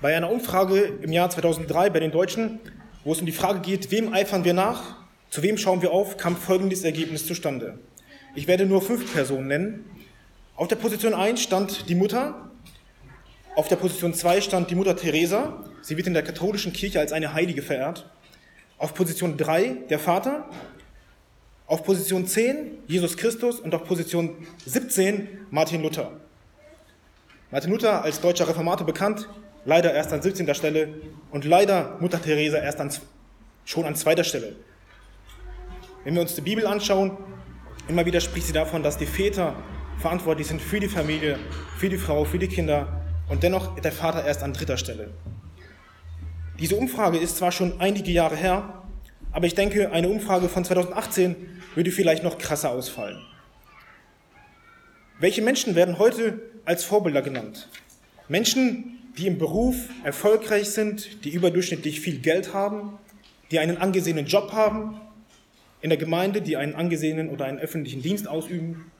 Bei einer Umfrage im Jahr 2003 bei den Deutschen, wo es um die Frage geht, wem eifern wir nach, zu wem schauen wir auf, kam folgendes Ergebnis zustande. Ich werde nur fünf Personen nennen. Auf der Position 1 stand die Mutter, auf der Position 2 stand die Mutter Teresa. Sie wird in der katholischen Kirche als eine Heilige verehrt. Auf Position 3 der Vater. Auf Position 10 Jesus Christus und auf Position 17 Martin Luther. Martin Luther als deutscher Reformator bekannt, leider erst an 17. Stelle und leider Mutter Teresa erst an, schon an zweiter Stelle. Wenn wir uns die Bibel anschauen, immer wieder spricht sie davon, dass die Väter verantwortlich sind für die Familie, für die Frau, für die Kinder und dennoch der Vater erst an dritter Stelle. Diese Umfrage ist zwar schon einige Jahre her, aber ich denke, eine Umfrage von 2018 würde vielleicht noch krasser ausfallen. Welche Menschen werden heute als Vorbilder genannt? Menschen, die im Beruf erfolgreich sind, die überdurchschnittlich viel Geld haben, die einen angesehenen Job haben, in der Gemeinde, die einen angesehenen oder einen öffentlichen Dienst ausüben.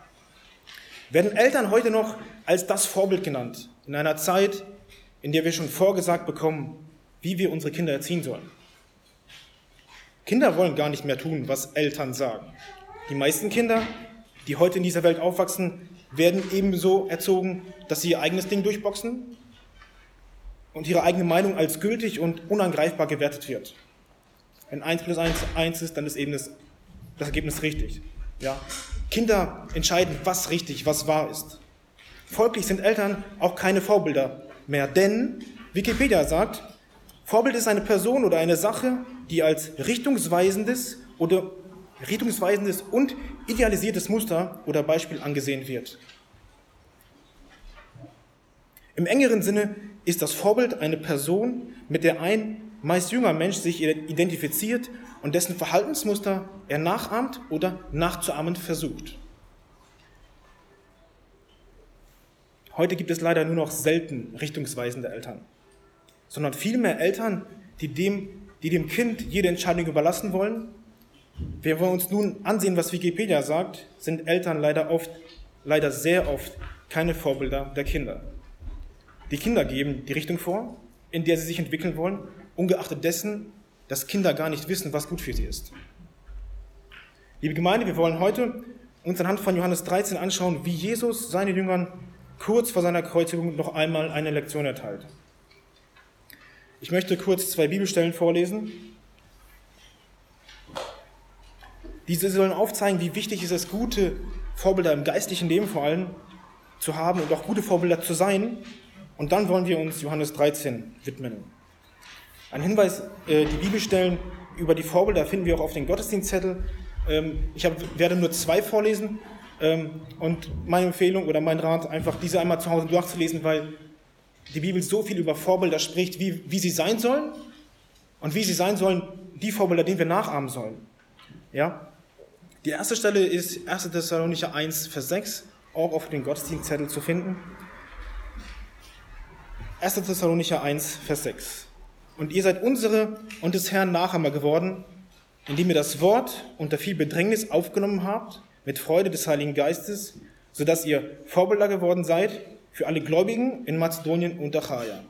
Werden Eltern heute noch als das Vorbild genannt, in einer Zeit, in der wir schon vorgesagt bekommen, wie wir unsere Kinder erziehen sollen? Kinder wollen gar nicht mehr tun, was Eltern sagen. Die meisten Kinder, die heute in dieser Welt aufwachsen, werden ebenso erzogen, dass sie ihr eigenes Ding durchboxen und ihre eigene Meinung als gültig und unangreifbar gewertet wird. Wenn 1 plus 1 1 ist, dann ist eben das, das Ergebnis richtig. Ja? Kinder entscheiden, was richtig, was wahr ist. Folglich sind Eltern auch keine Vorbilder mehr, denn Wikipedia sagt, Vorbild ist eine Person oder eine Sache, die als richtungsweisendes oder richtungsweisendes und idealisiertes Muster oder Beispiel angesehen wird. Im engeren Sinne ist das Vorbild eine Person, mit der ein meist jünger Mensch sich identifiziert und dessen Verhaltensmuster er nachahmt oder nachzuahmen versucht. Heute gibt es leider nur noch selten richtungsweisende Eltern, sondern vielmehr Eltern, die dem, die dem Kind jede Entscheidung überlassen wollen. Wenn wir uns nun ansehen, was Wikipedia sagt, sind Eltern leider oft, leider sehr oft keine Vorbilder der Kinder. Die Kinder geben die Richtung vor, in der sie sich entwickeln wollen, ungeachtet dessen, dass Kinder gar nicht wissen, was gut für sie ist. Liebe Gemeinde, wir wollen heute uns anhand von Johannes 13 anschauen, wie Jesus seinen Jüngern kurz vor seiner Kreuzigung noch einmal eine Lektion erteilt. Ich möchte kurz zwei Bibelstellen vorlesen. Diese sollen aufzeigen, wie wichtig es ist, gute Vorbilder im geistlichen Leben vor allem zu haben und auch gute Vorbilder zu sein, und dann wollen wir uns Johannes 13 widmen. Ein Hinweis, äh, die Bibelstellen über die Vorbilder finden wir auch auf den Gottesdienstzettel. Ähm, ich werde nur zwei vorlesen ähm, und meine Empfehlung oder mein Rat, einfach diese einmal zu Hause durchzulesen, weil die Bibel so viel über Vorbilder spricht, wie, wie sie sein sollen und wie sie sein sollen, die Vorbilder, denen wir nachahmen sollen. Ja? Die erste Stelle ist 1. Thessalonicher 1, Vers 6, auch auf den Gottesdienstzettel zu finden. 1. Thessalonicher 1, Vers 6. Und ihr seid unsere und des Herrn Nachahmer geworden, indem ihr das Wort unter viel Bedrängnis aufgenommen habt, mit Freude des Heiligen Geistes, sodass ihr Vorbilder geworden seid für alle Gläubigen in Mazedonien und Achaia.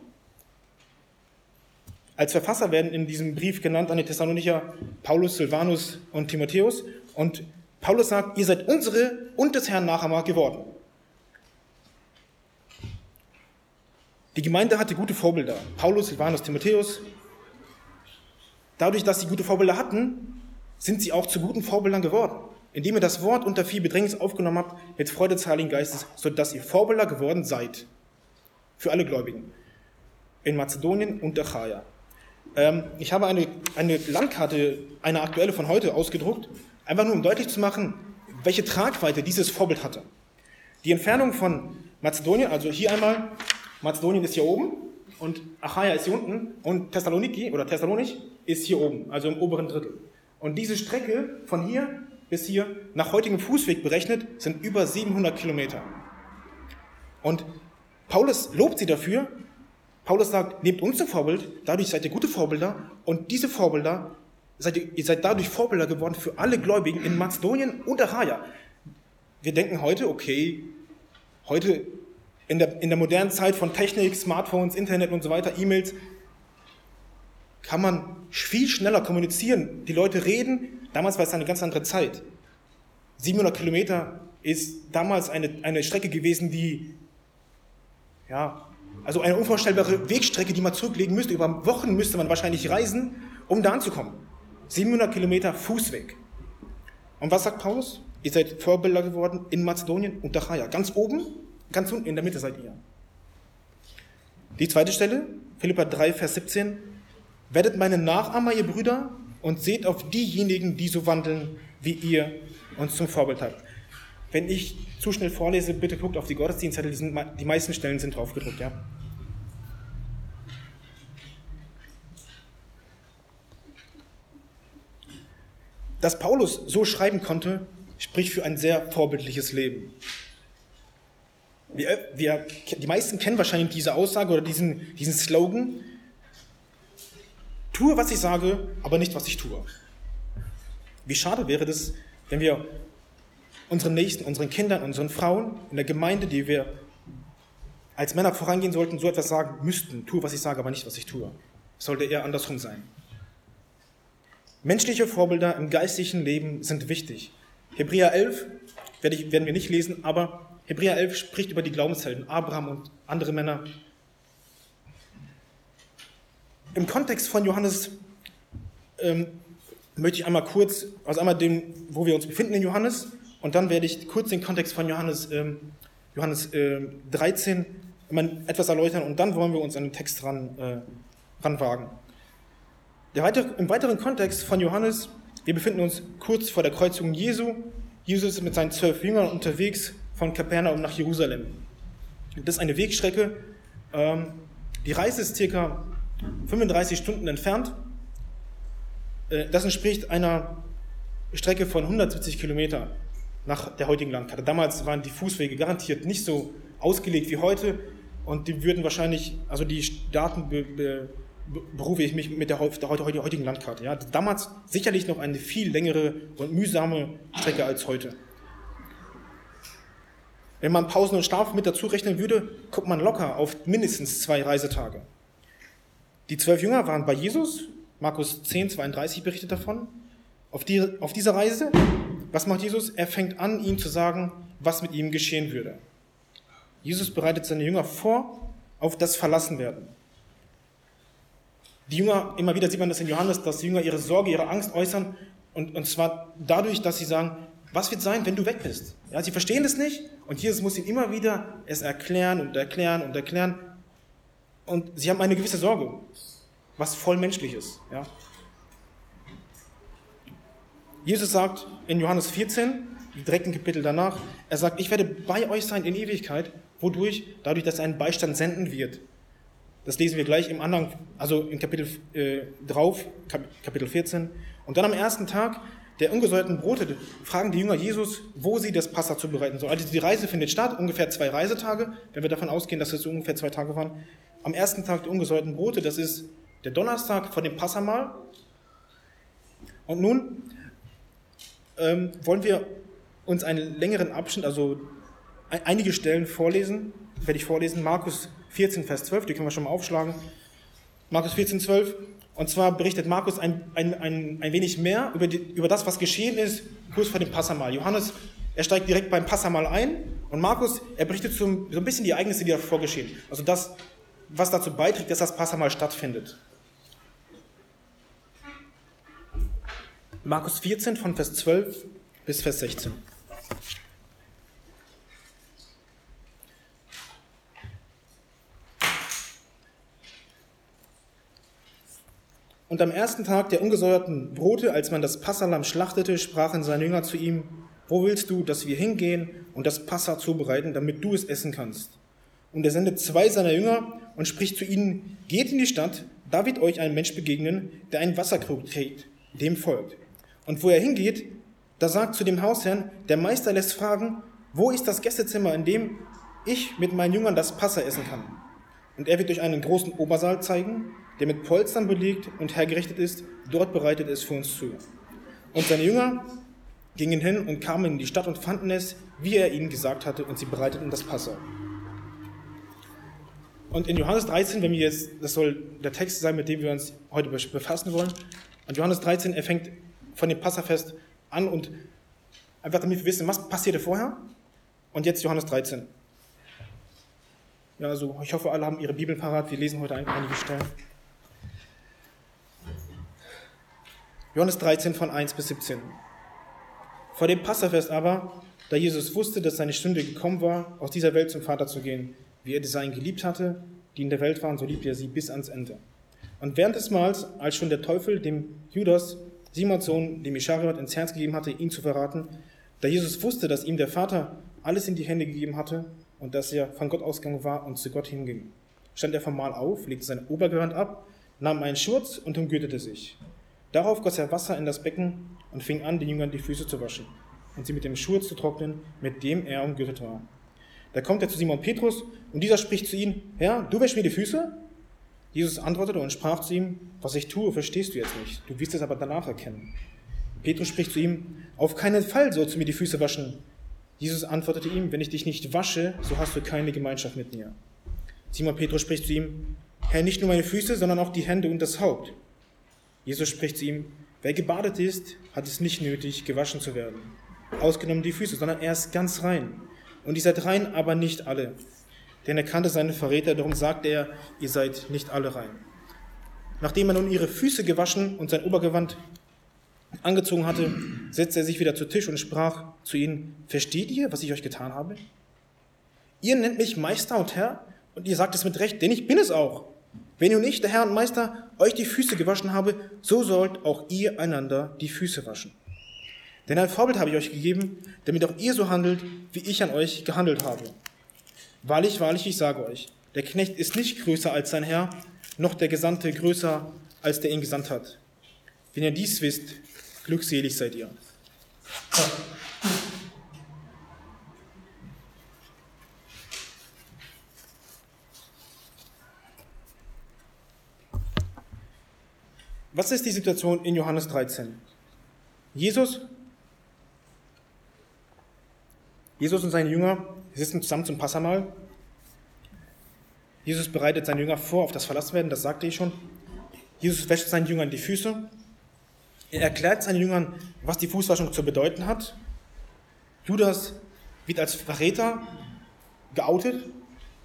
Als Verfasser werden in diesem Brief genannt an die Thessalonicher Paulus, Silvanus und Timotheus. Und Paulus sagt, ihr seid unsere und des Herrn Nachahmer geworden. Die Gemeinde hatte gute Vorbilder. Paulus, Silvanus, Timotheus. Dadurch, dass sie gute Vorbilder hatten, sind sie auch zu guten Vorbildern geworden. Indem ihr das Wort unter viel Bedrängnis aufgenommen habt, mit Freude des Heiligen Geistes, sodass ihr Vorbilder geworden seid. Für alle Gläubigen. In Mazedonien und Achaia. Ähm, ich habe eine, eine Landkarte, eine aktuelle von heute ausgedruckt, einfach nur um deutlich zu machen, welche Tragweite dieses Vorbild hatte. Die Entfernung von Mazedonien, also hier einmal Mazedonien ist hier oben und Achaia ist hier unten und Thessaloniki oder Thessalonich ist hier oben, also im oberen Drittel. Und diese Strecke von hier bis hier nach heutigem Fußweg berechnet sind über 700 Kilometer. Und Paulus lobt sie dafür. Paulus sagt, nehmt uns zum Vorbild, dadurch seid ihr gute Vorbilder und diese Vorbilder, seid ihr, ihr seid dadurch Vorbilder geworden für alle Gläubigen in Mazedonien und Achaia. Wir denken heute, okay, heute in der, in der modernen Zeit von Technik, Smartphones, Internet und so weiter, E-Mails, kann man viel schneller kommunizieren. Die Leute reden, damals war es eine ganz andere Zeit. 700 Kilometer ist damals eine, eine Strecke gewesen, die, ja, also eine unvorstellbare Wegstrecke, die man zurücklegen müsste. Über Wochen müsste man wahrscheinlich reisen, um da anzukommen. 700 Kilometer Fußweg. Und was sagt Paulus? Ihr seid Vorbilder geworden in Mazedonien und Achaia. Ganz oben, ganz unten, in der Mitte seid ihr. Die zweite Stelle, Philippa 3, Vers 17. Werdet meine Nachahmer, ihr Brüder, und seht auf diejenigen, die so wandeln, wie ihr uns zum Vorbild habt. Wenn ich zu schnell vorlese, bitte guckt auf die Gottesdienstzettel, die, sind, die meisten Stellen sind drauf gedruckt, ja. Dass Paulus so schreiben konnte, spricht für ein sehr vorbildliches Leben. Wir, wir, die meisten kennen wahrscheinlich diese Aussage oder diesen, diesen Slogan, tue, was ich sage, aber nicht, was ich tue. Wie schade wäre das, wenn wir unseren Nächsten, unseren Kindern, unseren Frauen in der Gemeinde, die wir als Männer vorangehen sollten, so etwas sagen müssten, tue, was ich sage, aber nicht, was ich tue. Es sollte eher andersrum sein. Menschliche Vorbilder im geistlichen Leben sind wichtig. Hebräer 11 werden wir nicht lesen, aber Hebräer 11 spricht über die Glaubenshelden, Abraham und andere Männer. Im Kontext von Johannes ähm, möchte ich einmal kurz, also einmal den, wo wir uns befinden in Johannes, und dann werde ich kurz den Kontext von Johannes, ähm, Johannes äh, 13 etwas erläutern und dann wollen wir uns an den Text ran, äh, ranwagen. Weiter, Im weiteren Kontext von Johannes, wir befinden uns kurz vor der Kreuzung Jesu. Jesus ist mit seinen zwölf Jüngern unterwegs von Kapernaum nach Jerusalem. Das ist eine Wegstrecke. Ähm, die Reise ist circa 35 Stunden entfernt. Äh, das entspricht einer Strecke von 170 Kilometern nach der heutigen Landkarte. Damals waren die Fußwege garantiert nicht so ausgelegt wie heute und die würden wahrscheinlich, also die Daten be, be, berufe ich mich mit der, der, heutigen Landkarte. Ja. Damals sicherlich noch eine viel längere und mühsame Strecke als heute. Wenn man Pausen und Schlaf mit dazu rechnen würde, kommt man locker auf mindestens zwei Reisetage. Die zwölf Jünger waren bei Jesus, Markus 10, 32 berichtet davon. Auf, die, auf dieser Reise was macht Jesus? Er fängt an, ihnen zu sagen, was mit ihm geschehen würde. Jesus bereitet seine Jünger vor auf das Verlassenwerden. Die Jünger, immer wieder sieht man das in Johannes, dass die Jünger ihre Sorge, ihre Angst äußern und, und zwar dadurch, dass sie sagen, was wird sein, wenn du weg bist? Ja, sie verstehen es nicht und Jesus muss ihnen immer wieder es erklären und erklären und erklären und sie haben eine gewisse Sorge, was voll menschlich ist. Ja. Jesus sagt in Johannes 14, direkt ein Kapitel danach, er sagt, ich werde bei euch sein in Ewigkeit, wodurch? Dadurch, dass er einen Beistand senden wird. Das lesen wir gleich im anderen, also im Kapitel äh, drauf, Kapitel 14. Und dann am ersten Tag der ungesäuerten Brote fragen die Jünger Jesus, wo sie das Passa zubereiten sollen. Also die Reise findet statt, ungefähr zwei Reisetage, wenn wir davon ausgehen, dass es ungefähr zwei Tage waren. Am ersten Tag der ungesäuerten Brote, das ist der Donnerstag vor dem Passamal. Und nun ähm, wollen wir uns einen längeren Abschnitt, also einige Stellen vorlesen, werde ich vorlesen, Markus 14, Vers 12, die können wir schon mal aufschlagen. Markus 14, 12. Und zwar berichtet Markus ein, ein, ein, ein wenig mehr über, die, über das, was geschehen ist, kurz vor dem Passamal. Johannes, er steigt direkt beim Passamal ein und Markus, er berichtet zum, so ein bisschen die Ereignisse, die davor geschehen. Also das, was dazu beiträgt, dass das Passamal stattfindet. Markus 14 von Vers 12 bis Vers 16. Und am ersten Tag der ungesäuerten Brote, als man das Passalam schlachtete, sprachen seine Jünger zu ihm, wo willst du, dass wir hingehen und das Passa zubereiten, damit du es essen kannst? Und er sendet zwei seiner Jünger und spricht zu ihnen, geht in die Stadt, da wird euch ein Mensch begegnen, der einen Wasserkrug trägt, dem folgt. Und wo er hingeht, da sagt zu dem Hausherrn, der Meister lässt fragen, wo ist das Gästezimmer, in dem ich mit meinen Jüngern das Passa essen kann? Und er wird euch einen großen Obersaal zeigen, der mit Polstern belegt und hergerichtet ist, dort bereitet es für uns zu. Und seine Jünger gingen hin und kamen in die Stadt und fanden es, wie er ihnen gesagt hatte, und sie bereiteten das Passa. Und in Johannes 13, wenn wir jetzt, das soll der Text sein, mit dem wir uns heute befassen wollen, und Johannes 13, er fängt von dem Passafest an und einfach damit wir wissen, was passierte vorher und jetzt Johannes 13. Ja, also ich hoffe, alle haben ihre Bibel parat. Wir lesen heute einige Stellen. Johannes 13 von 1 bis 17. Vor dem Passafest aber, da Jesus wusste, dass seine Stunde gekommen war, aus dieser Welt zum Vater zu gehen, wie er die Seinen geliebt hatte, die in der Welt waren, so liebte er sie bis ans Ende. Und während des Mahls, als schon der Teufel dem Judas, Simons Sohn, dem Ischariot, ins Herz gegeben hatte, ihn zu verraten, da Jesus wusste, dass ihm der Vater alles in die Hände gegeben hatte und dass er von Gott ausgegangen war und zu Gott hinging, stand er vom Mahl auf, legte sein Obergewand ab, nahm einen Schurz und umgürtete sich. Darauf goss er Wasser in das Becken und fing an, den Jüngern die Füße zu waschen und sie mit dem Schurz zu trocknen, mit dem er umgürtet war. Da kommt er zu Simon Petrus und dieser spricht zu ihm, Herr, du wäschst mir die Füße? Jesus antwortete und sprach zu ihm, was ich tue, verstehst du jetzt nicht, du wirst es aber danach erkennen. Petrus spricht zu ihm, auf keinen Fall sollst du mir die Füße waschen. Jesus antwortete ihm, wenn ich dich nicht wasche, so hast du keine Gemeinschaft mit mir. Simon Petrus spricht zu ihm, Herr, nicht nur meine Füße, sondern auch die Hände und das Haupt. Jesus spricht zu ihm, wer gebadet ist, hat es nicht nötig, gewaschen zu werden. Ausgenommen die Füße, sondern er ist ganz rein. Und ihr seid rein, aber nicht alle. Denn er kannte seine Verräter, darum sagte er, ihr seid nicht alle rein. Nachdem er nun ihre Füße gewaschen und sein Obergewand angezogen hatte, setzte er sich wieder zu Tisch und sprach zu ihnen, versteht ihr, was ich euch getan habe? Ihr nennt mich Meister und Herr und ihr sagt es mit Recht, denn ich bin es auch. Wenn nun ich, der Herr und Meister, euch die Füße gewaschen habe, so sollt auch ihr einander die Füße waschen. Denn ein Vorbild habe ich euch gegeben, damit auch ihr so handelt, wie ich an euch gehandelt habe. Wahrlich, wahrlich, ich sage euch, der Knecht ist nicht größer als sein Herr, noch der Gesandte größer als der ihn gesandt hat. Wenn ihr dies wisst, glückselig seid ihr. Was ist die Situation in Johannes 13? Jesus Jesus und seine Jünger sitzen zusammen zum Passamal. Jesus bereitet seine Jünger vor auf das Verlasswerden, das sagte ich schon. Jesus wäscht seinen Jüngern die Füße. Er erklärt seinen Jüngern, was die Fußwaschung zu bedeuten hat. Judas wird als Verräter geoutet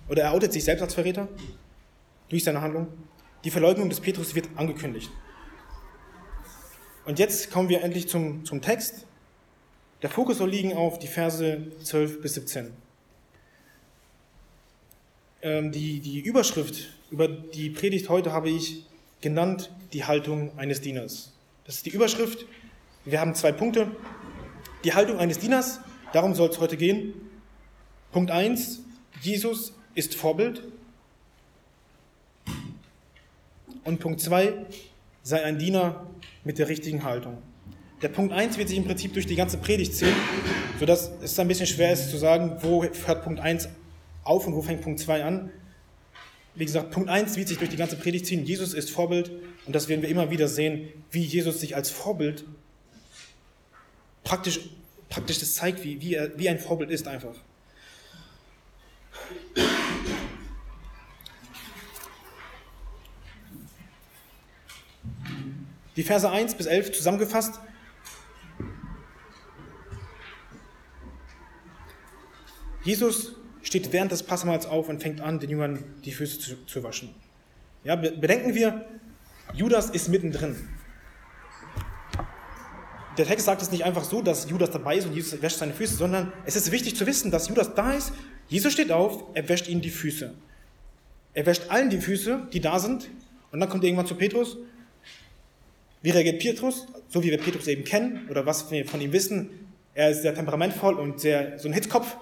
oder er outet sich selbst als Verräter durch seine Handlung. Die Verleugnung des Petrus wird angekündigt. Und jetzt kommen wir endlich zum, zum Text. Der Fokus soll liegen auf die Verse 12 bis 17. Ähm, die, die Überschrift über die Predigt heute habe ich genannt, die Haltung eines Dieners. Das ist die Überschrift. Wir haben zwei Punkte. Die Haltung eines Dieners, darum soll es heute gehen. Punkt 1, Jesus ist Vorbild. Und Punkt 2, sei ein Diener mit der richtigen Haltung. Der Punkt 1 wird sich im Prinzip durch die ganze Predigt ziehen, sodass es ein bisschen schwer ist zu sagen, wo hört Punkt 1 auf und wo fängt Punkt 2 an. Wie gesagt, Punkt 1 wird sich durch die ganze Predigt ziehen. Jesus ist Vorbild und das werden wir immer wieder sehen, wie Jesus sich als Vorbild praktisch, praktisch das zeigt, wie, wie, er, wie ein Vorbild ist einfach. Die Verse 1 bis 11 zusammengefasst Jesus steht während des Passamals auf und fängt an, den Jüngern die Füße zu, zu waschen. Ja, bedenken wir, Judas ist mittendrin. Der Text sagt es nicht einfach so, dass Judas dabei ist und Jesus wäscht seine Füße, sondern es ist wichtig zu wissen, dass Judas da ist. Jesus steht auf, er wäscht ihnen die Füße. Er wäscht allen die Füße, die da sind, und dann kommt er irgendwann zu Petrus. Wie reagiert Petrus? So wie wir Petrus eben kennen oder was wir von ihm wissen. Er ist sehr temperamentvoll und sehr so ein Hitzkopf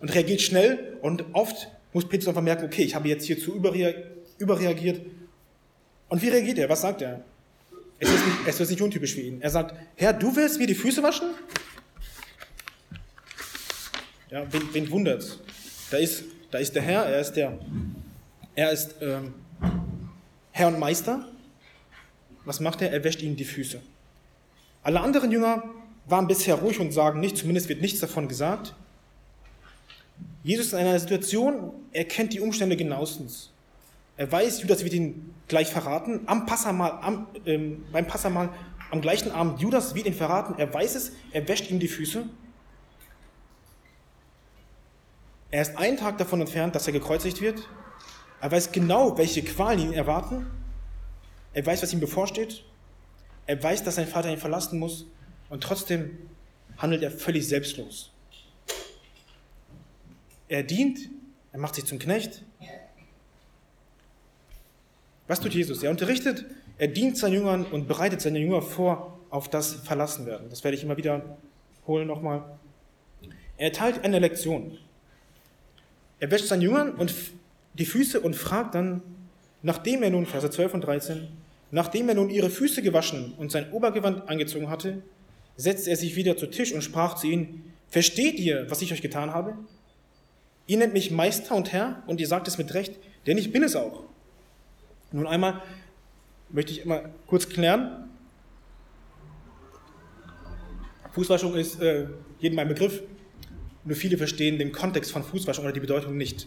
und reagiert schnell und oft muss Petrus einfach merken, okay, ich habe jetzt hier zu überreagiert. Und wie reagiert er? Was sagt er? Es ist, nicht, es ist nicht untypisch für ihn. Er sagt, Herr, du willst mir die Füße waschen? Ja, wen, wen wundert da ist, da ist der Herr, er ist der, er ist ähm, Herr und Meister. Was macht er? Er wäscht ihnen die Füße. Alle anderen Jünger waren bisher ruhig und sagen nicht, zumindest wird nichts davon gesagt. Jesus ist in einer Situation, er kennt die Umstände genauestens. Er weiß, Judas wird ihn gleich verraten. Am Passamal, am, ähm, beim Passamal, am gleichen Abend, Judas wird ihn verraten. Er weiß es, er wäscht ihm die Füße. Er ist einen Tag davon entfernt, dass er gekreuzigt wird. Er weiß genau, welche Qualen ihn erwarten. Er weiß, was ihm bevorsteht. Er weiß, dass sein Vater ihn verlassen muss. Und trotzdem handelt er völlig selbstlos. Er dient, er macht sich zum Knecht. Was tut Jesus? Er unterrichtet, er dient seinen Jüngern und bereitet seine Jünger vor auf das Verlassenwerden. Das werde ich immer wieder holen nochmal. Er erteilt eine Lektion. Er wäscht seinen Jüngern und die Füße und fragt dann, nachdem er nun, Verse 12 und 13, nachdem er nun ihre Füße gewaschen und sein Obergewand angezogen hatte, setzte er sich wieder zu Tisch und sprach zu ihnen, versteht ihr, was ich euch getan habe? Ihr nennt mich Meister und Herr und ihr sagt es mit Recht, denn ich bin es auch. Nun einmal möchte ich immer kurz klären. Fußwaschung ist äh, jedem ein Begriff. Nur viele verstehen den Kontext von Fußwaschung oder die Bedeutung nicht.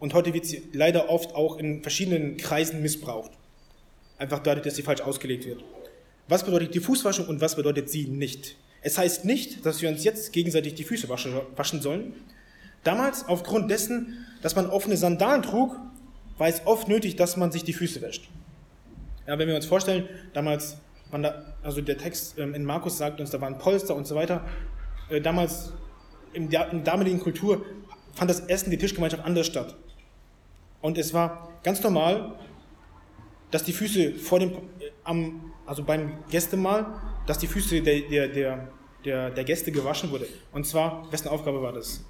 Und heute wird sie leider oft auch in verschiedenen Kreisen missbraucht. Einfach dadurch, dass sie falsch ausgelegt wird. Was bedeutet die Fußwaschung und was bedeutet sie nicht? Es heißt nicht, dass wir uns jetzt gegenseitig die Füße waschen sollen. Damals, aufgrund dessen, dass man offene Sandalen trug, war es oft nötig, dass man sich die Füße wäscht. Ja, wenn wir uns vorstellen, damals, da, also der Text ähm, in Markus sagt uns, da waren Polster und so weiter. Äh, damals in der, in der damaligen Kultur fand das Essen, die Tischgemeinschaft anders statt. Und es war ganz normal, dass die Füße vor dem, äh, am, also beim Gästemahl, dass die Füße der, der, der, der, der Gäste gewaschen wurde. Und zwar, wessen Aufgabe war das?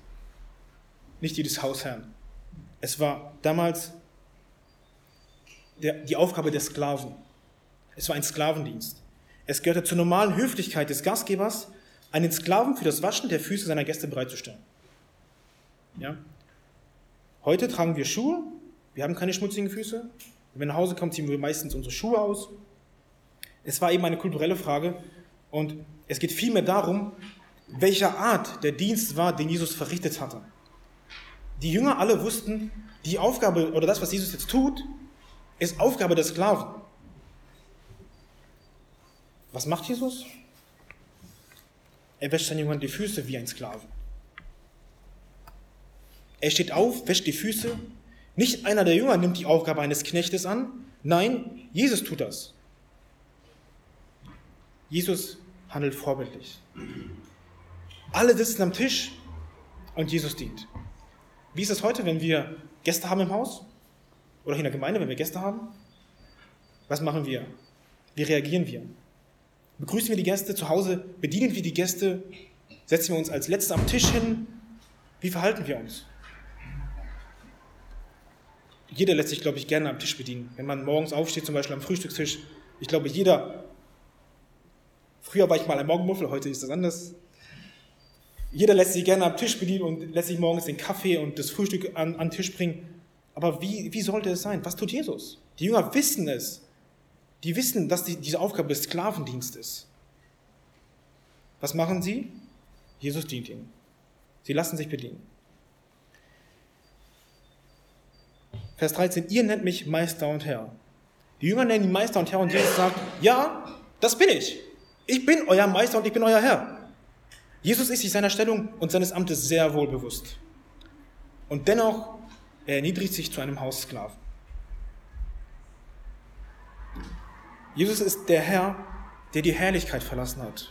Nicht die des Hausherrn. Es war damals der, die Aufgabe der Sklaven. Es war ein Sklavendienst. Es gehörte zur normalen Höflichkeit des Gastgebers, einen Sklaven für das Waschen der Füße seiner Gäste bereitzustellen. Ja? Heute tragen wir Schuhe, wir haben keine schmutzigen Füße. Wenn wir nach Hause kommen, ziehen wir meistens unsere Schuhe aus. Es war eben eine kulturelle Frage und es geht vielmehr darum, welcher Art der Dienst war, den Jesus verrichtet hatte. Die Jünger alle wussten, die Aufgabe oder das, was Jesus jetzt tut, ist Aufgabe des Sklaven. Was macht Jesus? Er wäscht seinen Jüngern die Füße wie ein Sklave. Er steht auf, wäscht die Füße. Nicht einer der Jünger nimmt die Aufgabe eines Knechtes an. Nein, Jesus tut das. Jesus handelt vorbildlich. Alle sitzen am Tisch und Jesus dient. Wie ist es heute, wenn wir Gäste haben im Haus? Oder in der Gemeinde, wenn wir Gäste haben? Was machen wir? Wie reagieren wir? Begrüßen wir die Gäste zu Hause? Bedienen wir die Gäste? Setzen wir uns als Letzte am Tisch hin? Wie verhalten wir uns? Jeder lässt sich, glaube ich, gerne am Tisch bedienen. Wenn man morgens aufsteht, zum Beispiel am Frühstückstisch, ich glaube, jeder, früher war ich mal ein Morgenmuffel, heute ist das anders. Jeder lässt sich gerne am Tisch bedienen und lässt sich morgens den Kaffee und das Frühstück an, an den Tisch bringen. Aber wie, wie sollte es sein? Was tut Jesus? Die Jünger wissen es. Die wissen, dass die, diese Aufgabe des Sklavendienstes ist. Was machen sie? Jesus dient ihnen. Sie lassen sich bedienen. Vers 13, ihr nennt mich Meister und Herr. Die Jünger nennen ihn Meister und Herr und Jesus sagt, ja, das bin ich. Ich bin euer Meister und ich bin euer Herr. Jesus ist sich seiner Stellung und seines Amtes sehr wohl bewusst. Und dennoch, er erniedrigt sich zu einem Haussklaven. Jesus ist der Herr, der die Herrlichkeit verlassen hat.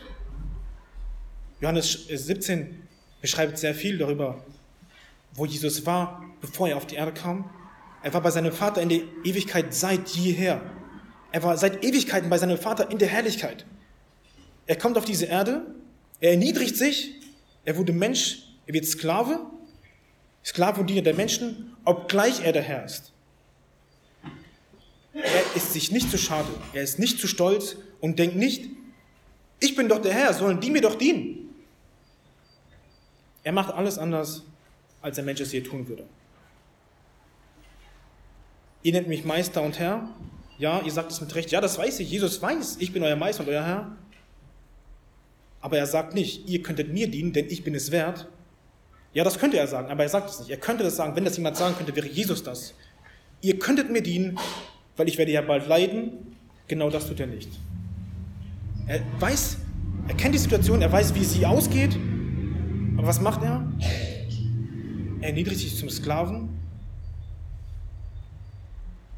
Johannes 17 beschreibt sehr viel darüber, wo Jesus war, bevor er auf die Erde kam. Er war bei seinem Vater in der Ewigkeit seit jeher. Er war seit Ewigkeiten bei seinem Vater in der Herrlichkeit. Er kommt auf diese Erde, er erniedrigt sich, er wurde Mensch, er wird Sklave, Sklave und Diener der Menschen, obgleich er der Herr ist. Er ist sich nicht zu schade, er ist nicht zu stolz und denkt nicht, ich bin doch der Herr, sollen die mir doch dienen. Er macht alles anders, als der Mensch es je tun würde. Ihr nennt mich Meister und Herr. Ja, ihr sagt es mit Recht. Ja, das weiß ich. Jesus weiß, ich bin euer Meister und euer Herr. Aber er sagt nicht, ihr könntet mir dienen, denn ich bin es wert. Ja, das könnte er sagen, aber er sagt es nicht. Er könnte das sagen. Wenn das jemand sagen könnte, wäre Jesus das. ihr könntet mir dienen, weil ich werde ja bald leiden. Genau das tut er nicht. Er weiß, er kennt die Situation, er weiß, wie sie ausgeht. Aber was macht er? Er erniedrigt sich zum Sklaven.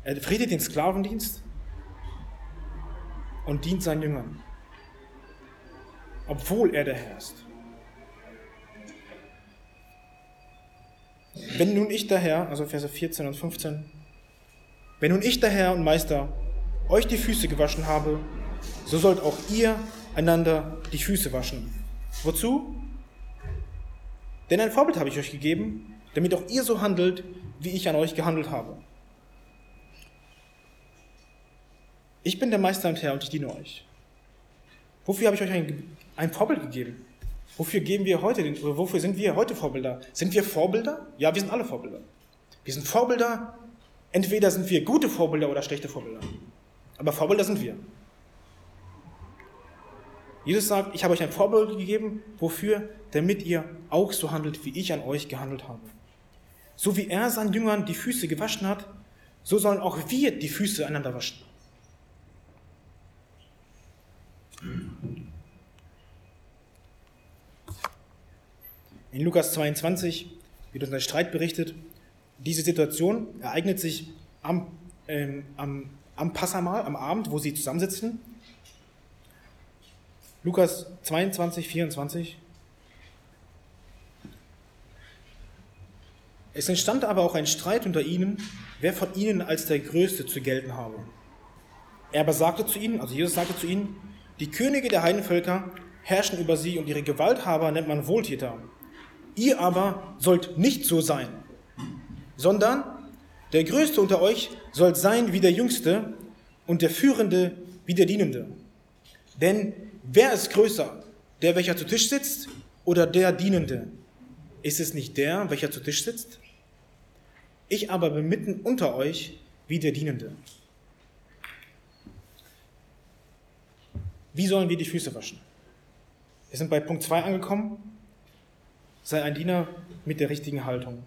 Er friedet den Sklavendienst und dient seinen Jüngern, obwohl er der Herr ist. Wenn nun ich daher, also Verse 14 und 15, wenn nun ich daher und Meister euch die Füße gewaschen habe, so sollt auch ihr einander die Füße waschen. Wozu? Denn ein Vorbild habe ich euch gegeben, damit auch ihr so handelt, wie ich an euch gehandelt habe. Ich bin der Meister und Herr und ich diene euch. Wofür habe ich euch ein, ein Vorbild gegeben? Wofür geben wir heute, den, wofür sind wir heute Vorbilder? Sind wir Vorbilder? Ja, wir sind alle Vorbilder. Wir sind Vorbilder. Entweder sind wir gute Vorbilder oder schlechte Vorbilder. Aber Vorbilder sind wir. Jesus sagt, ich habe euch ein Vorbild gegeben. Wofür? Damit ihr auch so handelt, wie ich an euch gehandelt habe. So wie er seinen Jüngern die Füße gewaschen hat, so sollen auch wir die Füße einander waschen. In Lukas 22 wird uns ein Streit berichtet. Diese Situation ereignet sich am, ähm, am, am Passamal, am Abend, wo sie zusammensitzen. Lukas 22, 24. Es entstand aber auch ein Streit unter ihnen, wer von ihnen als der Größte zu gelten habe. Er aber sagte zu ihnen, also Jesus sagte zu ihnen, die Könige der Heidenvölker herrschen über sie und ihre Gewalthaber nennt man Wohltäter. Ihr aber sollt nicht so sein, sondern der Größte unter euch soll sein wie der Jüngste und der Führende wie der Dienende. Denn wer ist größer, der, welcher zu Tisch sitzt oder der Dienende? Ist es nicht der, welcher zu Tisch sitzt? Ich aber bin mitten unter euch wie der Dienende. Wie sollen wir die Füße waschen? Wir sind bei Punkt 2 angekommen sei ein Diener mit der richtigen Haltung.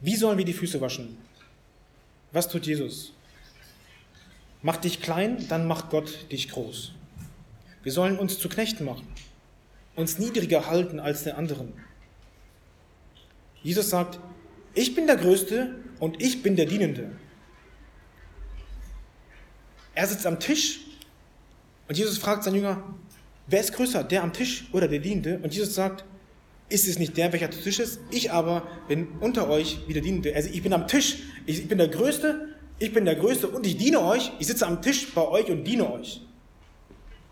Wie sollen wir die Füße waschen? Was tut Jesus? Mach dich klein, dann macht Gott dich groß. Wir sollen uns zu Knechten machen, uns niedriger halten als der anderen. Jesus sagt, ich bin der Größte und ich bin der Dienende. Er sitzt am Tisch und Jesus fragt seinen Jünger, wer ist größer, der am Tisch oder der Dienende? Und Jesus sagt, ist es nicht der, welcher zu Tisch ist? Ich aber bin unter euch wie der Dienende. Also ich bin am Tisch, ich bin der Größte, ich bin der Größte und ich diene euch. Ich sitze am Tisch bei euch und diene euch.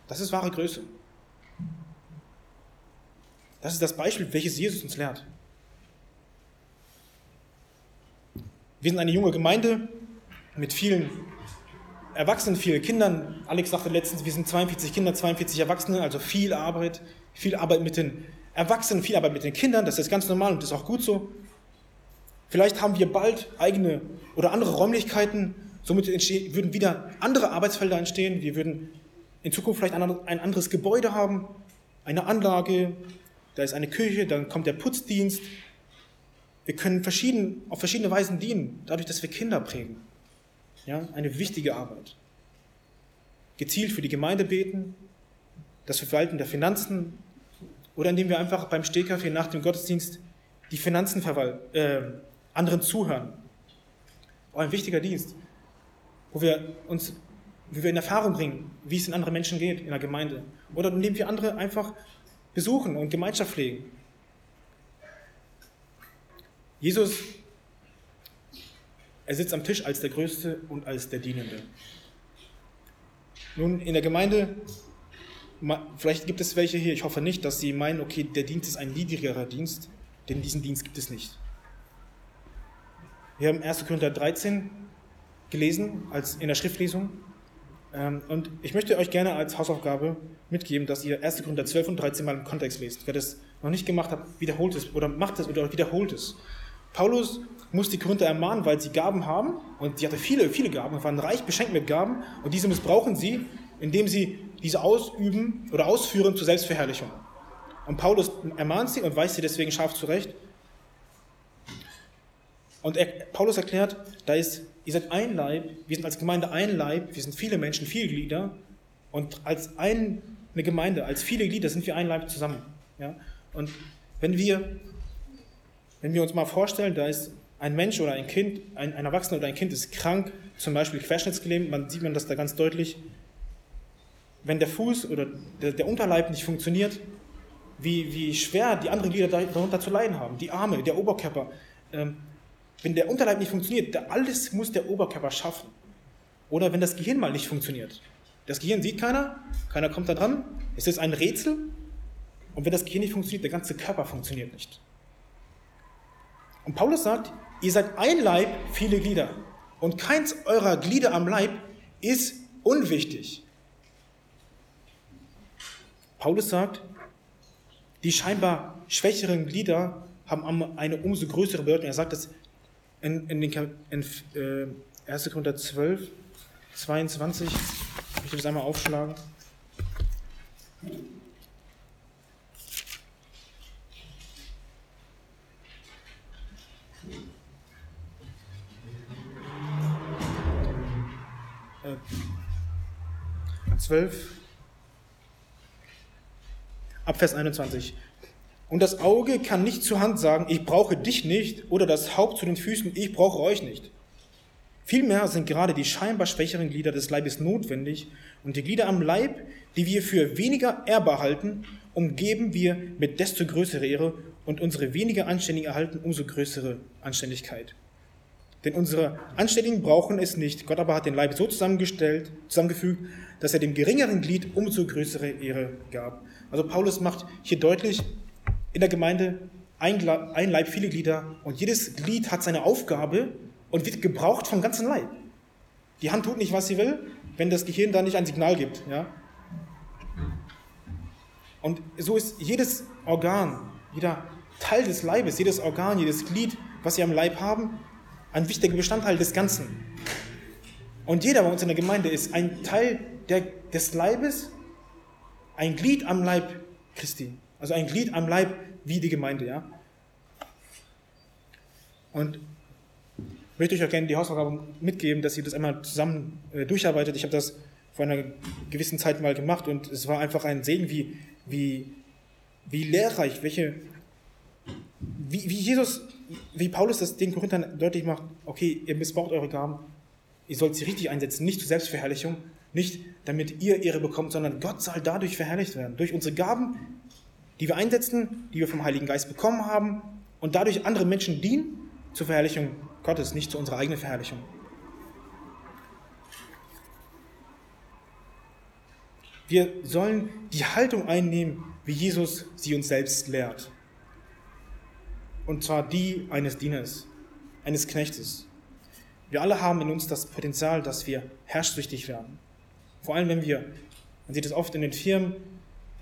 Das ist wahre Größe. Das ist das Beispiel, welches Jesus uns lehrt. Wir sind eine junge Gemeinde mit vielen Erwachsenen, viele Kindern. Alex sagte letztens, wir sind 42 Kinder, 42 Erwachsene, also viel Arbeit, viel Arbeit mit den Erwachsenen, viel Arbeit mit den Kindern. Das ist ganz normal und das ist auch gut so. Vielleicht haben wir bald eigene oder andere Räumlichkeiten. Somit würden wieder andere Arbeitsfelder entstehen. Wir würden in Zukunft vielleicht ein anderes Gebäude haben, eine Anlage, da ist eine Küche, dann kommt der Putzdienst. Wir können verschieden, auf verschiedene Weisen dienen, dadurch, dass wir Kinder prägen. Ja, eine wichtige Arbeit. Gezielt für die Gemeinde beten, das Verwalten der Finanzen oder indem wir einfach beim Stehkaffee nach dem Gottesdienst die Finanzen äh, anderen zuhören. Auch ein wichtiger Dienst, wo wir uns, wie wir in Erfahrung bringen, wie es in anderen Menschen geht in der Gemeinde. Oder indem wir andere einfach besuchen und Gemeinschaft pflegen. Jesus er sitzt am Tisch als der Größte und als der Dienende. Nun, in der Gemeinde, vielleicht gibt es welche hier, ich hoffe nicht, dass sie meinen, okay, der Dienst ist ein niedrigerer Dienst, denn diesen Dienst gibt es nicht. Wir haben 1. Korinther 13 gelesen als in der Schriftlesung. Ähm, und ich möchte euch gerne als Hausaufgabe mitgeben, dass ihr 1. Korinther 12 und 13 mal im Kontext lest. Wer das noch nicht gemacht hat, wiederholt es oder macht es oder wiederholt es. Paulus muss die Korinther ermahnen, weil sie Gaben haben und sie hatte viele, viele Gaben, waren reich beschenkt mit Gaben und diese missbrauchen sie, indem sie diese ausüben oder ausführen zur Selbstverherrlichung. Und Paulus ermahnt sie und weist sie deswegen scharf zurecht. Und er, Paulus erklärt, da ist, ihr seid ein Leib, wir sind als Gemeinde ein Leib, wir sind viele Menschen, viele Glieder. Und als ein, eine Gemeinde, als viele Glieder sind wir ein Leib zusammen. Ja? Und wenn wir, wenn wir uns mal vorstellen, da ist ein Mensch oder ein Kind, ein, ein Erwachsener oder ein Kind ist krank, zum Beispiel querschnittsgelähmt, man sieht man das da ganz deutlich. Wenn der Fuß oder der, der Unterleib nicht funktioniert, wie, wie schwer die anderen Glieder darunter zu leiden haben. Die Arme, der Oberkörper. Ähm, wenn der Unterleib nicht funktioniert, alles muss der Oberkörper schaffen. Oder wenn das Gehirn mal nicht funktioniert. Das Gehirn sieht keiner, keiner kommt da dran. Es ist ein Rätsel. Und wenn das Gehirn nicht funktioniert, der ganze Körper funktioniert nicht. Und Paulus sagt, ihr seid ein Leib, viele Glieder. Und keins eurer Glieder am Leib ist unwichtig. Paulus sagt, die scheinbar schwächeren Glieder haben eine umso größere Bedeutung. Er sagt das in, in, den, in äh, 1. Korinther 12, 22. Ich möchte das einmal aufschlagen. 12, ab Vers 21. Und das Auge kann nicht zur Hand sagen, ich brauche dich nicht, oder das Haupt zu den Füßen, ich brauche euch nicht. Vielmehr sind gerade die scheinbar schwächeren Glieder des Leibes notwendig und die Glieder am Leib, die wir für weniger ehrbar halten, umgeben wir mit desto größerer Ehre und unsere weniger Anständigen erhalten umso größere Anständigkeit. Denn unsere Anständigen brauchen es nicht. Gott aber hat den Leib so zusammengestellt, zusammengefügt, dass er dem geringeren Glied umso größere Ehre gab. Also Paulus macht hier deutlich, in der Gemeinde ein, Leib, viele Glieder und jedes Glied hat seine Aufgabe und wird gebraucht vom ganzen Leib. Die Hand tut nicht, was sie will, wenn das Gehirn da nicht ein Signal gibt. Ja? Und so ist jedes Organ, jeder Teil des Leibes, jedes Organ, jedes Glied, was sie am Leib haben, ein wichtiger Bestandteil des Ganzen. Und jeder bei uns in der Gemeinde ist ein Teil der, des Leibes ein Glied am Leib Christi. Also ein Glied am Leib wie die Gemeinde, ja. Und ich möchte euch auch gerne die Hausaufgabe mitgeben, dass ihr das einmal zusammen äh, durcharbeitet. Ich habe das vor einer gewissen Zeit mal gemacht und es war einfach ein Segen, wie, wie, wie lehrreich, welche, wie, wie Jesus, wie Paulus das den Korinthern deutlich macht, okay, ihr missbraucht eure Gaben, ihr sollt sie richtig einsetzen, nicht zur Selbstverherrlichung, nicht damit ihr Ehre bekommt, sondern Gott soll dadurch verherrlicht werden. Durch unsere Gaben, die wir einsetzen, die wir vom Heiligen Geist bekommen haben und dadurch andere Menschen dienen zur Verherrlichung Gottes, nicht zu unserer eigenen Verherrlichung. Wir sollen die Haltung einnehmen, wie Jesus sie uns selbst lehrt. Und zwar die eines Dieners, eines Knechtes. Wir alle haben in uns das Potenzial, dass wir herrschsüchtig werden. Vor allem, wenn wir, man sieht es oft in den Firmen,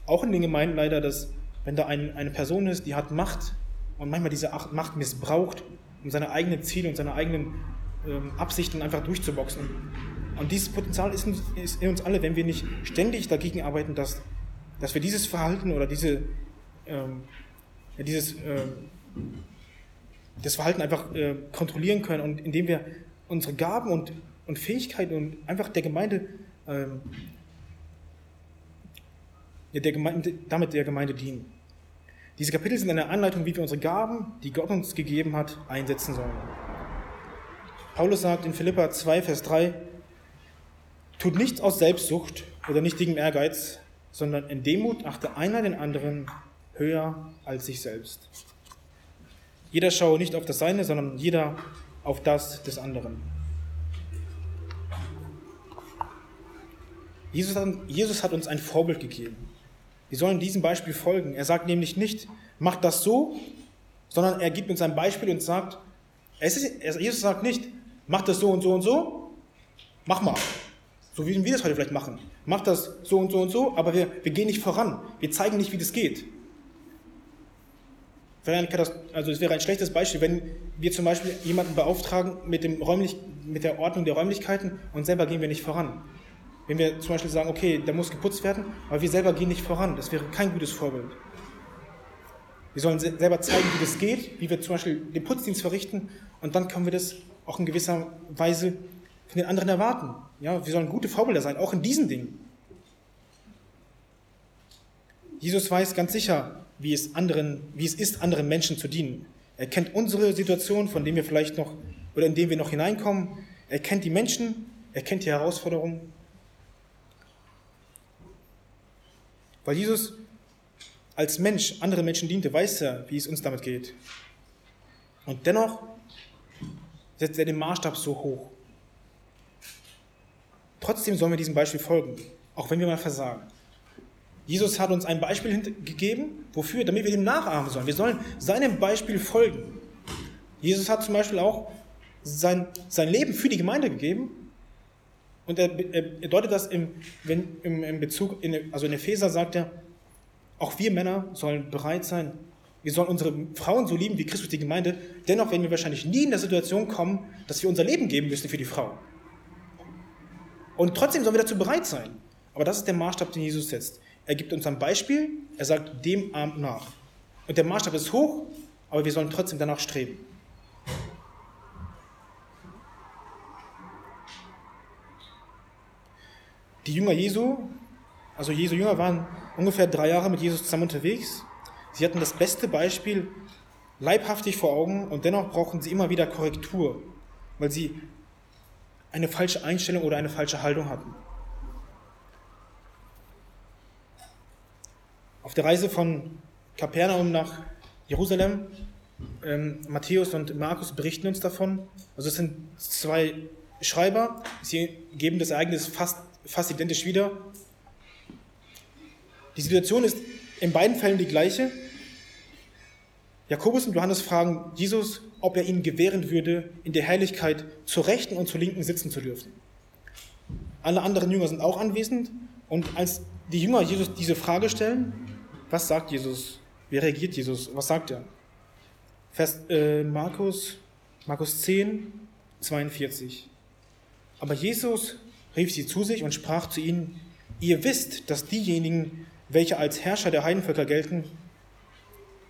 auch in den Gemeinden leider, dass wenn da ein, eine Person ist, die hat Macht und manchmal diese Macht missbraucht, um seine eigenen Ziele und seine eigenen ähm, Absichten einfach durchzuboxen. Und dieses Potenzial ist, ist, in uns alle, wenn wir nicht ständig dagegen arbeiten, dass, dass wir dieses Verhalten oder diese, ähm, dieses äh, das Verhalten einfach äh, kontrollieren können und indem wir unsere Gaben und, und Fähigkeiten und einfach der Gemeinde ähm, der Gemeinde, damit der Gemeinde dienen. Diese Kapitel sind eine Anleitung, wie wir unsere Gaben, die Gott uns gegeben hat, einsetzen sollen. Paulus sagt in Philippa 2, Vers 3, tut nichts aus Selbstsucht oder nichtigem Ehrgeiz, sondern in Demut achte einer den anderen höher als sich selbst. Jeder schaue nicht auf das Seine, sondern jeder auf das des anderen. Jesus hat, uns ein Vorbild gegeben. Wir sollen diesem Beispiel folgen. Er sagt nämlich nicht, macht das so, sondern er gibt uns ein Beispiel und sagt, es ist, Jesus sagt nicht, mach das so und so und so, mach mal. So wie wir das heute vielleicht machen. Mach das so und so und so, aber wir, wir gehen nicht voran. Wir zeigen nicht, wie das geht. Also es wäre ein schlechtes Beispiel, wenn wir zum Beispiel jemanden beauftragen mit, dem räumlich, mit der Ordnung der Räumlichkeiten und selber gehen wir nicht voran. Wenn wir zum Beispiel sagen, okay, der muss geputzt werden, aber wir selber gehen nicht voran, das wäre kein gutes Vorbild. Wir sollen selber zeigen, wie das geht, wie wir zum Beispiel den Putzdienst verrichten und dann können wir das auch in gewisser Weise von den anderen erwarten. Ja, wir sollen gute Vorbilder sein, auch in diesen Dingen. Jesus weiß ganz sicher, wie es, anderen, wie es ist, anderen Menschen zu dienen. Er kennt unsere Situation, von denen wir vielleicht noch oder in denen wir noch hineinkommen. Er kennt die Menschen, er kennt die Herausforderungen. Weil Jesus als Mensch anderen Menschen diente, weiß er, wie es uns damit geht. Und dennoch setzt er den Maßstab so hoch. Trotzdem sollen wir diesem Beispiel folgen, auch wenn wir mal versagen. Jesus hat uns ein Beispiel gegeben, wofür? Damit wir dem nachahmen sollen. Wir sollen seinem Beispiel folgen. Jesus hat zum Beispiel auch sein, sein Leben für die Gemeinde gegeben. Und er, er deutet das im, wenn, im, im Bezug, in, also in Epheser sagt er, auch wir Männer sollen bereit sein, wir sollen unsere Frauen so lieben wie Christus die Gemeinde. Dennoch werden wir wahrscheinlich nie in der Situation kommen, dass wir unser Leben geben müssen für die Frau. Und trotzdem sollen wir dazu bereit sein. Aber das ist der Maßstab, den Jesus setzt. Er gibt uns ein Beispiel, er sagt dem Abend nach. Und der Maßstab ist hoch, aber wir sollen trotzdem danach streben. Die Jünger Jesu, also Jesu Jünger waren ungefähr drei Jahre mit Jesus zusammen unterwegs. Sie hatten das beste Beispiel leibhaftig vor Augen und dennoch brauchen sie immer wieder Korrektur, weil sie eine falsche Einstellung oder eine falsche Haltung hatten. Auf der Reise von Kapernaum nach Jerusalem, ähm, Matthäus und Markus berichten uns davon. Also es sind zwei Schreiber, sie geben das Ereignis fast, fast identisch wieder. Die Situation ist in beiden Fällen die gleiche. Jakobus und Johannes fragen Jesus, ob er ihnen gewähren würde, in der Herrlichkeit zur Rechten und zur Linken sitzen zu dürfen. Alle anderen Jünger sind auch anwesend und als die Jünger Jesus diese Frage stellen, was sagt Jesus? Wie reagiert Jesus? Was sagt er? Vers, äh, Markus, Markus 10, 42. Aber Jesus rief sie zu sich und sprach zu ihnen, ihr wisst, dass diejenigen, welche als Herrscher der Heidenvölker gelten,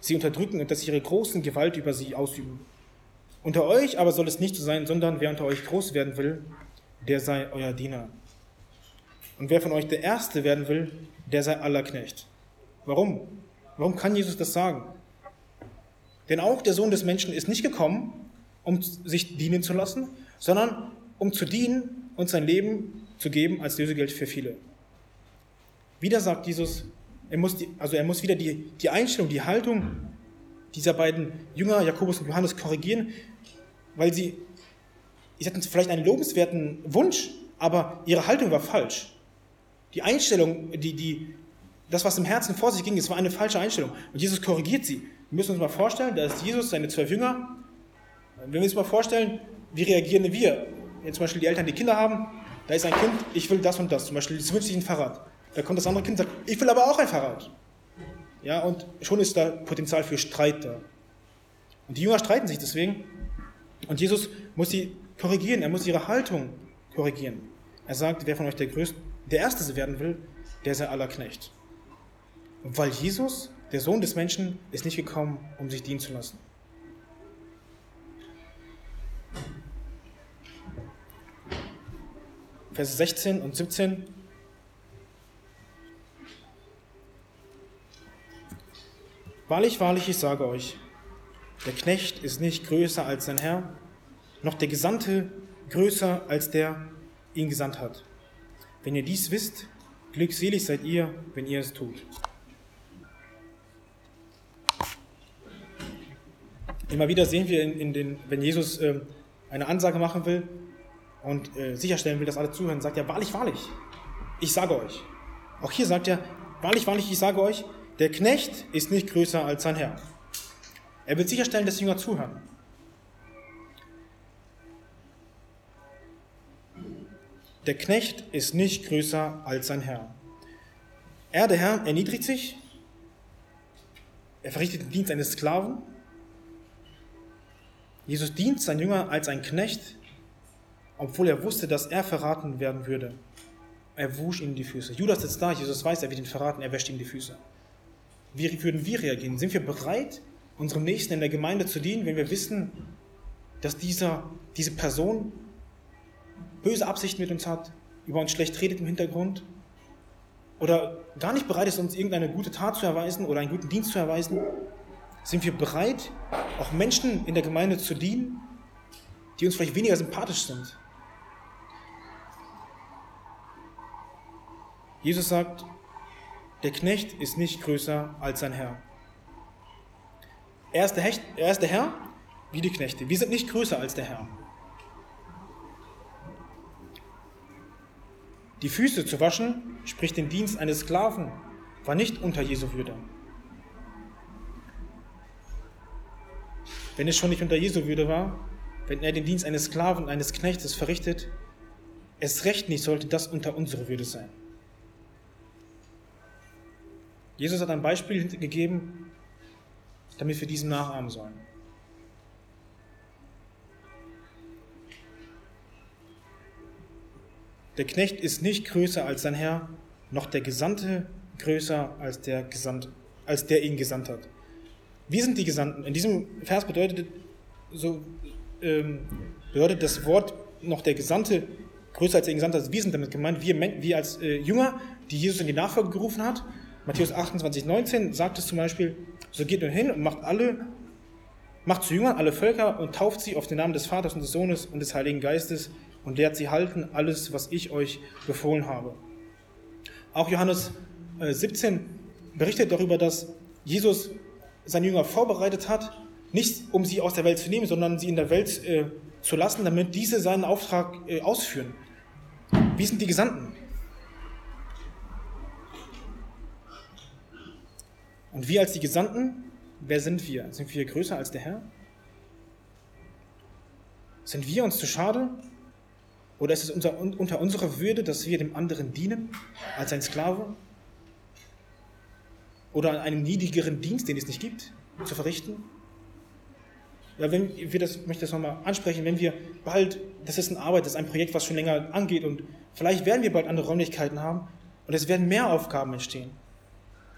sie unterdrücken und dass sie ihre großen Gewalt über sie ausüben. Unter euch aber soll es nicht so sein, sondern wer unter euch groß werden will, der sei euer Diener. Und wer von euch der Erste werden will, der sei aller Knecht. Warum? Warum kann Jesus das sagen? Denn auch der Sohn des Menschen ist nicht gekommen, um sich dienen zu lassen, sondern um zu dienen und sein Leben zu geben als Lösegeld für viele. Wieder sagt Jesus, er muss, die, also er muss wieder die, die Einstellung, die Haltung dieser beiden Jünger, Jakobus und Johannes, korrigieren, weil sie, sie hatten vielleicht einen lobenswerten Wunsch, aber ihre Haltung war falsch. Die Einstellung, die, die, das, was im Herzen vor sich ging, es war eine falsche Einstellung. Und Jesus korrigiert sie. Wir müssen uns mal vorstellen, da ist Jesus, seine zwölf Jünger. Wenn wir uns mal vorstellen, wie reagieren wir? Wenn zum Beispiel die Eltern, die Kinder haben, da ist ein Kind, ich will das und das. Zum Beispiel, es wünscht sich ein Fahrrad. Da kommt das andere Kind und sagt, ich will aber auch ein Fahrrad. Ja, und schon ist da Potenzial für Streit da. Und die Jünger streiten sich deswegen. Und Jesus muss sie korrigieren, er muss ihre Haltung korrigieren. Er sagt, wer von euch der Größte, der Erste werden will, der sei aller Knecht. Weil Jesus, der Sohn des Menschen, ist nicht gekommen, um sich dienen zu lassen. Vers 16 und 17. Wahrlich, wahrlich, ich sage euch, der Knecht ist nicht größer als sein Herr, noch der Gesandte größer als der ihn gesandt hat. Wenn ihr dies wisst, glückselig seid ihr, wenn ihr es tut. Immer wieder sehen wir, in, in den, wenn Jesus äh, eine Ansage machen will und äh, sicherstellen will, dass alle zuhören, sagt er, wahrlich, wahrlich, ich sage euch. Auch hier sagt er, wahrlich, wahrlich, ich sage euch, der Knecht ist nicht größer als sein Herr. Er will sicherstellen, dass die Jünger zuhören. Der Knecht ist nicht größer als sein Herr. Er, der Herr, erniedrigt sich, er verrichtet den Dienst eines Sklaven Jesus dient sein Jünger als ein Knecht, obwohl er wusste, dass er verraten werden würde. Er wusch ihm die Füße. Judas sitzt da, Jesus weiß, er wird ihn verraten, er wäscht ihm die Füße. wie würden wir reagieren? Sind wir bereit, unserem Nächsten in der Gemeinde zu dienen, wenn wir wissen, dass dieser, diese Person böse Absichten mit uns hat, über uns schlecht redet im Hintergrund oder gar nicht bereit ist, uns irgendeine gute Tat zu erweisen oder einen guten Dienst zu erweisen? Sind wir bereit, auch Menschen in der Gemeinde zu dienen, die uns vielleicht weniger sympathisch sind? Jesus sagt, der Knecht ist nicht größer als sein Herr. Er ist der, Hecht, er ist der Herr wie die Knechte. Wir sind nicht größer als der Herr. Die Füße zu waschen, sprich den Dienst eines Sklaven, war nicht unter Jesu Würde. Wenn es schon nicht unter Jesu Würde war, wenn er den Dienst eines Sklaven, eines Knechtes verrichtet, es recht nicht sollte das unter unsere Würde sein. Jesus hat ein Beispiel gegeben, damit wir diesem nachahmen sollen. Der Knecht ist nicht größer als sein Herr, noch der Gesandte größer als der, Gesandt, als der ihn gesandt hat. Wir sind die Gesandten. In diesem Vers bedeutet, so, ähm, bedeutet das Wort noch der Gesandte größer als der Gesandte. Also wir sind damit gemeint, wir, wir als äh, Jünger, die Jesus in die Nachfolge gerufen hat, Matthäus 28, 19 sagt es zum Beispiel, so geht nun hin und macht alle, macht zu Jüngern alle Völker und tauft sie auf den Namen des Vaters und des Sohnes und des Heiligen Geistes und lehrt sie halten alles, was ich euch befohlen habe. Auch Johannes 17 äh, berichtet darüber, dass Jesus seine Jünger vorbereitet hat, nicht um sie aus der Welt zu nehmen, sondern sie in der Welt äh, zu lassen, damit diese seinen Auftrag äh, ausführen. Wie sind die Gesandten? Und wir als die Gesandten, wer sind wir? Sind wir größer als der Herr? Sind wir uns zu schade? Oder ist es unter unserer Würde, dass wir dem anderen dienen als ein Sklave? Oder an einem niedrigeren Dienst, den es nicht gibt, zu verrichten? Ja, wenn wir das, ich möchte das nochmal ansprechen, wenn wir bald, das ist eine Arbeit, das ist ein Projekt, was schon länger angeht und vielleicht werden wir bald andere Räumlichkeiten haben und es werden mehr Aufgaben entstehen.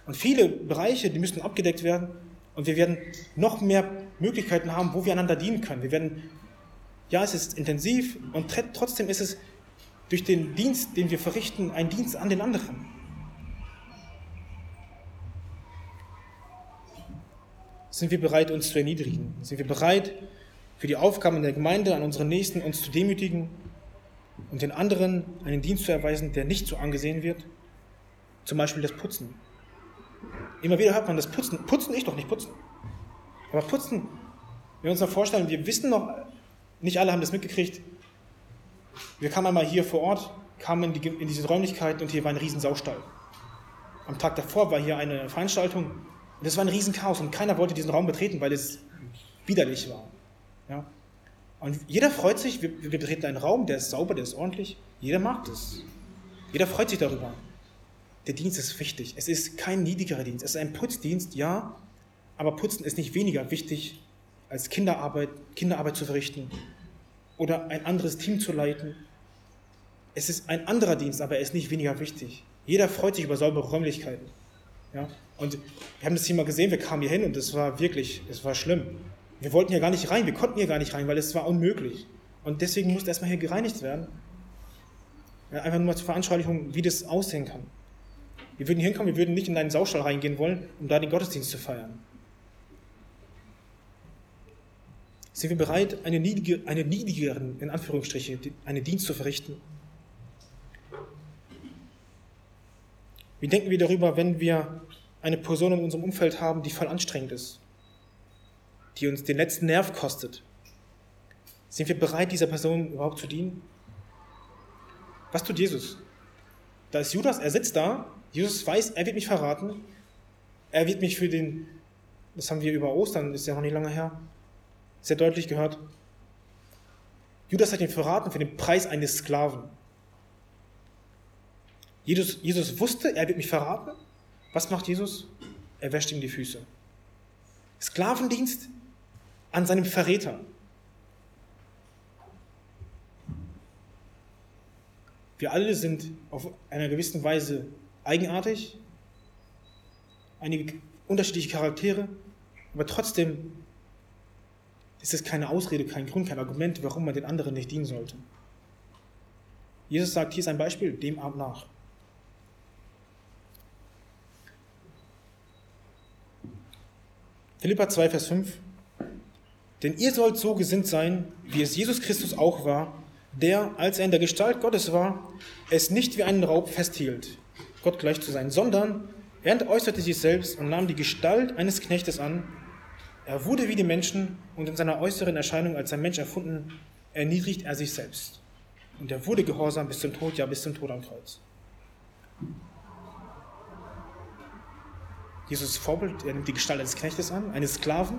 Und viele Bereiche, die müssen abgedeckt werden. Und wir werden noch mehr Möglichkeiten haben, wo wir einander dienen können. Wir werden, ja, es ist intensiv und trotzdem ist es durch den Dienst, den wir verrichten, ein Dienst an den anderen. Sind wir bereit, uns zu erniedrigen? Sind wir bereit, für die Aufgaben der Gemeinde, an unseren Nächsten uns zu demütigen und den anderen einen Dienst zu erweisen, der nicht so angesehen wird? Zum Beispiel das Putzen. Immer wieder hört man das Putzen. Putzen, ich doch nicht putzen. Aber Putzen, wenn wir uns noch vorstellen, wir wissen noch, nicht alle haben das mitgekriegt. Wir kamen einmal hier vor Ort, kamen in, die, in diese Räumlichkeit und hier war ein riesen Saustall. Am Tag davor war hier eine Veranstaltung und es war ein riesen Chaos und keiner wollte diesen Raum betreten, weil es widerlich war. Ja? Und jeder freut sich, wir, wir betreten einen Raum, der ist sauber, der ist ordentlich. Jeder mag das. Jeder freut sich darüber der Dienst ist wichtig. Es ist kein niedrigerer Dienst. Es ist ein Putzdienst, ja, aber Putzen ist nicht weniger wichtig, als Kinderarbeit, Kinderarbeit zu verrichten oder ein anderes Team zu leiten. Es ist ein anderer Dienst, aber er ist nicht weniger wichtig. Jeder freut sich über saubere Räumlichkeiten. Ja? Und wir haben das Thema gesehen, wir kamen hier hin und es war wirklich, es war schlimm. Wir wollten hier gar nicht rein, wir konnten hier gar nicht rein, weil es war unmöglich. Und deswegen musste erstmal hier gereinigt werden. Ja, einfach nur mal zur Veranschaulichung, wie das aussehen kann. Wir würden hier hinkommen, wir würden nicht in einen Saustall reingehen wollen, um da den Gottesdienst zu feiern. Sind wir bereit, eine, niedrige, eine niedrigeren, in Anführungsstriche, einen Dienst zu verrichten? Wie denken wir darüber, wenn wir eine Person in unserem Umfeld haben, die voll anstrengend ist, die uns den letzten Nerv kostet? Sind wir bereit, dieser Person überhaupt zu dienen? Was tut Jesus? Da ist Judas, er sitzt da Jesus weiß, er wird mich verraten. Er wird mich für den, das haben wir über Ostern, ist ja noch nicht lange her, sehr deutlich gehört. Judas hat ihn verraten für den Preis eines Sklaven. Jesus, Jesus wusste, er wird mich verraten. Was macht Jesus? Er wäscht ihm die Füße. Sklavendienst an seinem Verräter. Wir alle sind auf einer gewissen Weise eigenartig. Einige unterschiedliche Charaktere, aber trotzdem ist es keine Ausrede, kein Grund, kein Argument, warum man den anderen nicht dienen sollte. Jesus sagt, hier ist ein Beispiel, dem Abend nach. Philippa 2, Vers 5. Denn ihr sollt so gesinnt sein, wie es Jesus Christus auch war, der, als er in der Gestalt Gottes war, es nicht wie einen Raub festhielt, Gott gleich zu sein, sondern er entäußerte sich selbst und nahm die Gestalt eines Knechtes an. Er wurde wie die Menschen und in seiner äußeren Erscheinung als ein Mensch erfunden, erniedrigt er sich selbst. Und er wurde gehorsam bis zum Tod, ja bis zum Tod am Kreuz. Jesus Vorbild, er nimmt die Gestalt eines Knechtes an, eines Sklaven.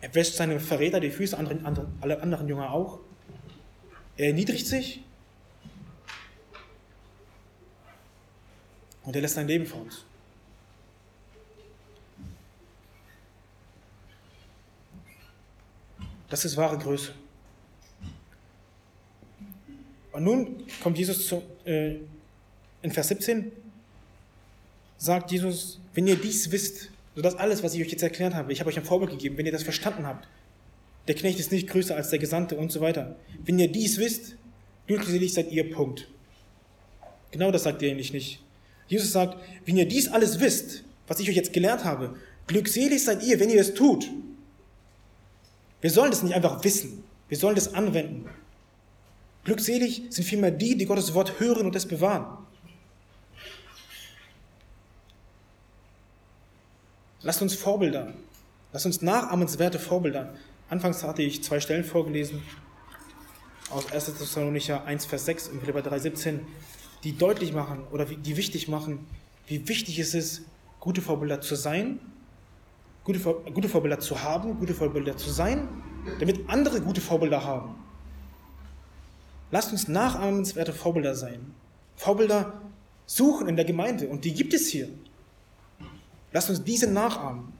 Er wäscht seine Verräter die Füße, andere, andere, alle anderen Jünger auch. Er erniedrigt sich und er lässt sein Leben vor uns. Das ist wahre Größe. Und nun kommt Jesus zu, äh, in Vers 17, sagt Jesus, wenn ihr dies wisst, so dass alles, was ich euch jetzt erklärt habe, ich habe euch ein Vorbild gegeben, wenn ihr das verstanden habt, der Knecht ist nicht größer als der Gesandte und so weiter. Wenn ihr dies wisst, glücklich seid ihr, Punkt. Genau das sagt er nämlich nicht. Jesus sagt, wenn ihr dies alles wisst, was ich euch jetzt gelernt habe, glückselig seid ihr, wenn ihr es tut. Wir sollen das nicht einfach wissen, wir sollen das anwenden. Glückselig sind vielmehr die, die Gottes Wort hören und es bewahren. Lasst uns Vorbilder, lasst uns nachahmenswerte Vorbilder. Anfangs hatte ich zwei Stellen vorgelesen aus 1. Thessalonicher 1, Vers 6 und Philipper 3, 17, die deutlich machen oder die wichtig machen, wie wichtig es ist, gute Vorbilder zu sein, gute, gute Vorbilder zu haben, gute Vorbilder zu sein, damit andere gute Vorbilder haben. Lasst uns nachahmenswerte Vorbilder sein. Vorbilder suchen in der Gemeinde und die gibt es hier. Lasst uns diese nachahmen.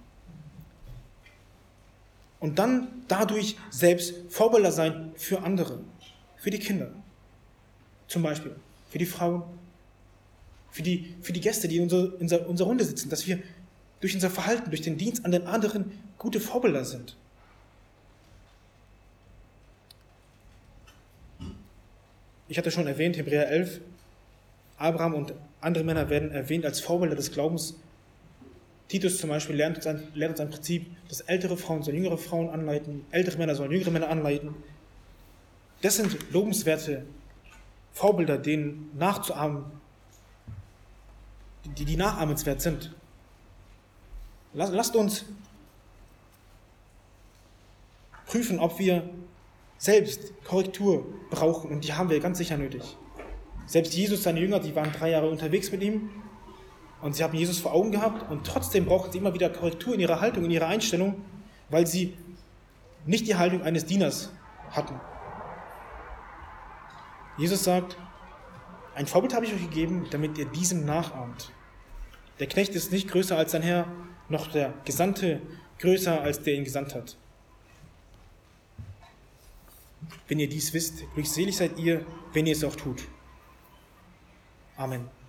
Und dann dadurch selbst Vorbilder sein für andere, für die Kinder. Zum Beispiel für die Frauen, für die, für die Gäste, die in unserer, in unserer Runde sitzen, dass wir durch unser Verhalten, durch den Dienst an den anderen gute Vorbilder sind. Ich hatte schon erwähnt, Hebräer 11, Abraham und andere Männer werden erwähnt als Vorbilder des Glaubens. Titus zum Beispiel lernt uns, ein, lernt uns ein Prinzip, dass ältere Frauen sollen jüngere Frauen anleiten, ältere Männer sollen jüngere Männer anleiten. Das sind lobenswerte Vorbilder, denen nachzuahmen, die, die nachahmenswert sind. Lasst uns prüfen, ob wir selbst Korrektur brauchen und die haben wir ganz sicher nötig. Selbst Jesus, seine Jünger, die waren drei Jahre unterwegs mit ihm und sie haben Jesus vor Augen gehabt und trotzdem brauchten sie immer wieder Korrektur in ihrer Haltung, in ihrer Einstellung, weil sie nicht die Haltung eines Dieners hatten. Jesus sagt, ein Vorbild habe ich euch gegeben, damit ihr diesem nachahmt. Der Knecht ist nicht größer als sein Herr, noch der Gesandte größer als der ihn gesandt hat. Wenn ihr dies wisst, glückselig seid ihr, wenn ihr es auch tut. Amen.